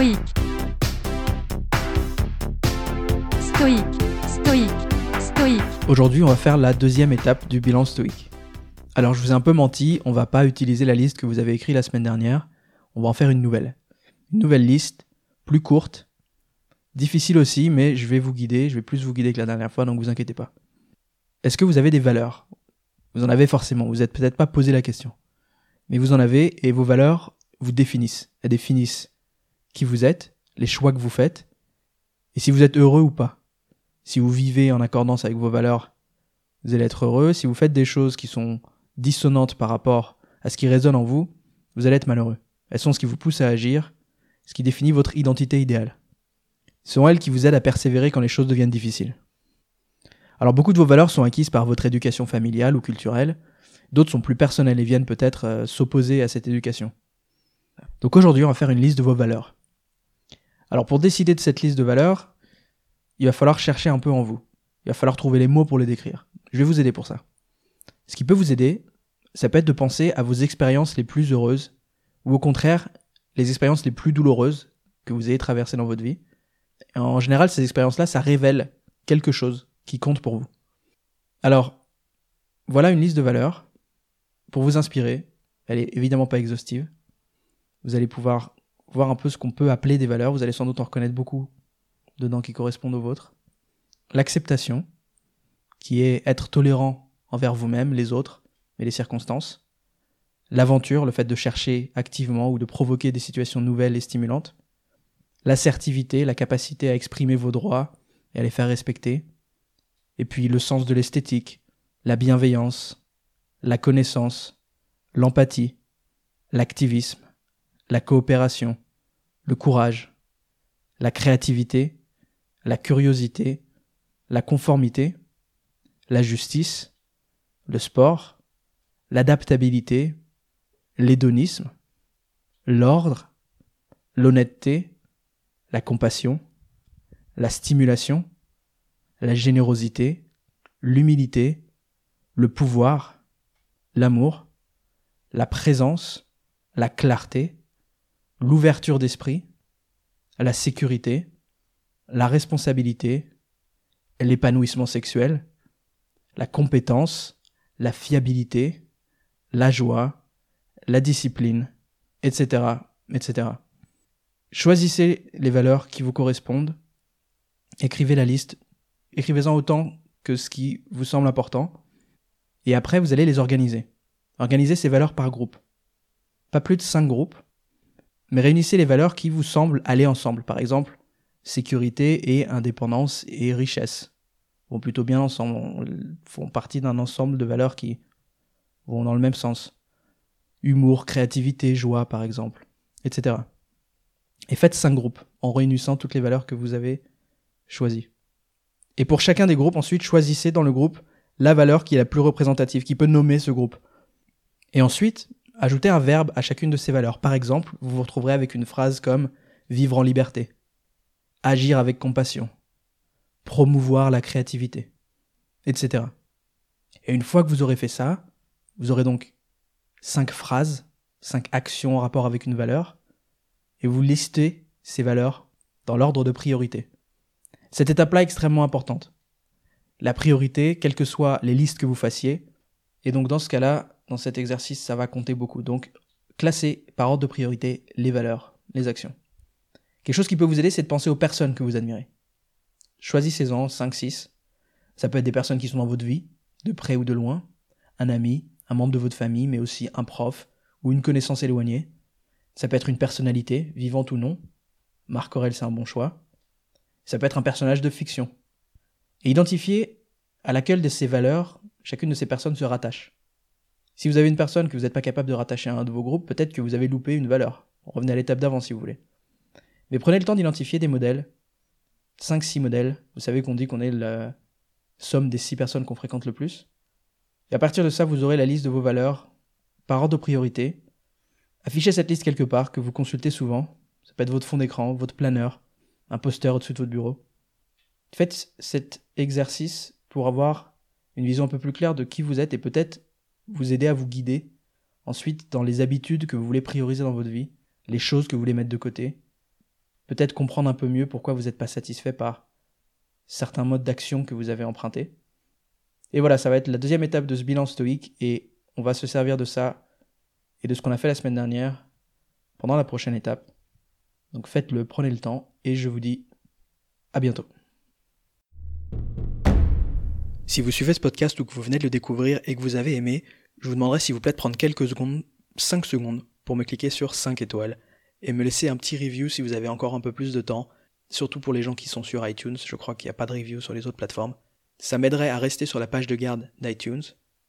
stoïque, stoïque, stoïque. Aujourd'hui, on va faire la deuxième étape du bilan stoïque. Alors, je vous ai un peu menti, on va pas utiliser la liste que vous avez écrite la semaine dernière, on va en faire une nouvelle. Une nouvelle liste, plus courte, difficile aussi, mais je vais vous guider, je vais plus vous guider que la dernière fois, donc vous inquiétez pas. Est-ce que vous avez des valeurs? Vous en avez forcément, vous n'êtes peut-être pas posé la question. Mais vous en avez et vos valeurs vous définissent. Elles définissent qui vous êtes, les choix que vous faites, et si vous êtes heureux ou pas. Si vous vivez en accordance avec vos valeurs, vous allez être heureux. Si vous faites des choses qui sont dissonantes par rapport à ce qui résonne en vous, vous allez être malheureux. Elles sont ce qui vous pousse à agir, ce qui définit votre identité idéale. Ce sont elles qui vous aident à persévérer quand les choses deviennent difficiles. Alors beaucoup de vos valeurs sont acquises par votre éducation familiale ou culturelle, d'autres sont plus personnelles et viennent peut-être euh, s'opposer à cette éducation. Donc aujourd'hui, on va faire une liste de vos valeurs. Alors pour décider de cette liste de valeurs, il va falloir chercher un peu en vous. Il va falloir trouver les mots pour les décrire. Je vais vous aider pour ça. Ce qui peut vous aider, ça peut être de penser à vos expériences les plus heureuses, ou au contraire, les expériences les plus douloureuses que vous ayez traversées dans votre vie. En général, ces expériences-là, ça révèle quelque chose qui compte pour vous. Alors, voilà une liste de valeurs pour vous inspirer. Elle est évidemment pas exhaustive. Vous allez pouvoir voir un peu ce qu'on peut appeler des valeurs. Vous allez sans doute en reconnaître beaucoup dedans qui correspondent aux vôtres. L'acceptation, qui est être tolérant envers vous-même, les autres et les circonstances. L'aventure, le fait de chercher activement ou de provoquer des situations nouvelles et stimulantes. L'assertivité, la capacité à exprimer vos droits et à les faire respecter. Et puis le sens de l'esthétique, la bienveillance, la connaissance, l'empathie, l'activisme, la coopération, le courage, la créativité, la curiosité, la conformité, la justice, le sport, l'adaptabilité, l'hédonisme, l'ordre, l'honnêteté, la compassion, la stimulation, la générosité, l'humilité, le pouvoir, l'amour, la présence, la clarté, l'ouverture d'esprit, la sécurité, la responsabilité, l'épanouissement sexuel, la compétence, la fiabilité, la joie, la discipline, etc., etc. Choisissez les valeurs qui vous correspondent, écrivez la liste, écrivez-en autant que ce qui vous semble important, et après vous allez les organiser. Organisez ces valeurs par groupe. Pas plus de cinq groupes, mais réunissez les valeurs qui vous semblent aller ensemble. Par exemple, sécurité et indépendance et richesse vont plutôt bien ensemble, font partie d'un ensemble de valeurs qui vont dans le même sens. Humour, créativité, joie par exemple, etc. Et faites cinq groupes en réunissant toutes les valeurs que vous avez choisies. Et pour chacun des groupes, ensuite, choisissez dans le groupe la valeur qui est la plus représentative, qui peut nommer ce groupe. Et ensuite, ajoutez un verbe à chacune de ces valeurs. Par exemple, vous vous retrouverez avec une phrase comme vivre en liberté, agir avec compassion, promouvoir la créativité, etc. Et une fois que vous aurez fait ça, vous aurez donc cinq phrases, cinq actions en rapport avec une valeur, et vous listez ces valeurs dans l'ordre de priorité. Cette étape-là est extrêmement importante. La priorité, quelles que soient les listes que vous fassiez, et donc dans ce cas-là, dans cet exercice, ça va compter beaucoup. Donc, classez par ordre de priorité les valeurs, les actions. Quelque chose qui peut vous aider, c'est de penser aux personnes que vous admirez. Choisissez-en 5, 6. Ça peut être des personnes qui sont dans votre vie, de près ou de loin, un ami, un membre de votre famille, mais aussi un prof ou une connaissance éloignée. Ça peut être une personnalité, vivante ou non. Marc Aurel, c'est un bon choix. Ça peut être un personnage de fiction. Et identifiez à laquelle de ces valeurs chacune de ces personnes se rattache. Si vous avez une personne que vous n'êtes pas capable de rattacher à un de vos groupes, peut-être que vous avez loupé une valeur. Revenez à l'étape d'avant si vous voulez. Mais prenez le temps d'identifier des modèles. 5-6 modèles. Vous savez qu'on dit qu'on est la somme des 6 personnes qu'on fréquente le plus. Et à partir de ça, vous aurez la liste de vos valeurs par ordre de priorité. Affichez cette liste quelque part que vous consultez souvent. Ça peut être votre fond d'écran, votre planeur, un poster au-dessus de votre bureau. Faites cet exercice pour avoir une vision un peu plus claire de qui vous êtes et peut-être vous aider à vous guider ensuite dans les habitudes que vous voulez prioriser dans votre vie, les choses que vous voulez mettre de côté, peut-être comprendre un peu mieux pourquoi vous n'êtes pas satisfait par certains modes d'action que vous avez empruntés. Et voilà, ça va être la deuxième étape de ce bilan stoïque et on va se servir de ça et de ce qu'on a fait la semaine dernière pendant la prochaine étape. Donc faites-le, prenez le temps et je vous dis à bientôt. Si vous suivez ce podcast ou que vous venez de le découvrir et que vous avez aimé, je vous demanderai s'il vous plaît de prendre quelques secondes, 5 secondes, pour me cliquer sur 5 étoiles et me laisser un petit review si vous avez encore un peu plus de temps, surtout pour les gens qui sont sur iTunes, je crois qu'il n'y a pas de review sur les autres plateformes. Ça m'aiderait à rester sur la page de garde d'iTunes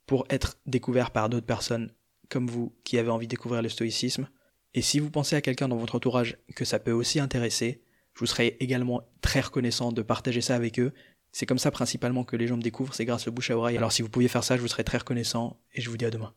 pour être découvert par d'autres personnes comme vous qui avez envie de découvrir le stoïcisme. Et si vous pensez à quelqu'un dans votre entourage que ça peut aussi intéresser, je vous serais également très reconnaissant de partager ça avec eux. C'est comme ça principalement que les gens me découvrent, c'est grâce au bouche à oreille. Alors si vous pouviez faire ça, je vous serais très reconnaissant et je vous dis à demain.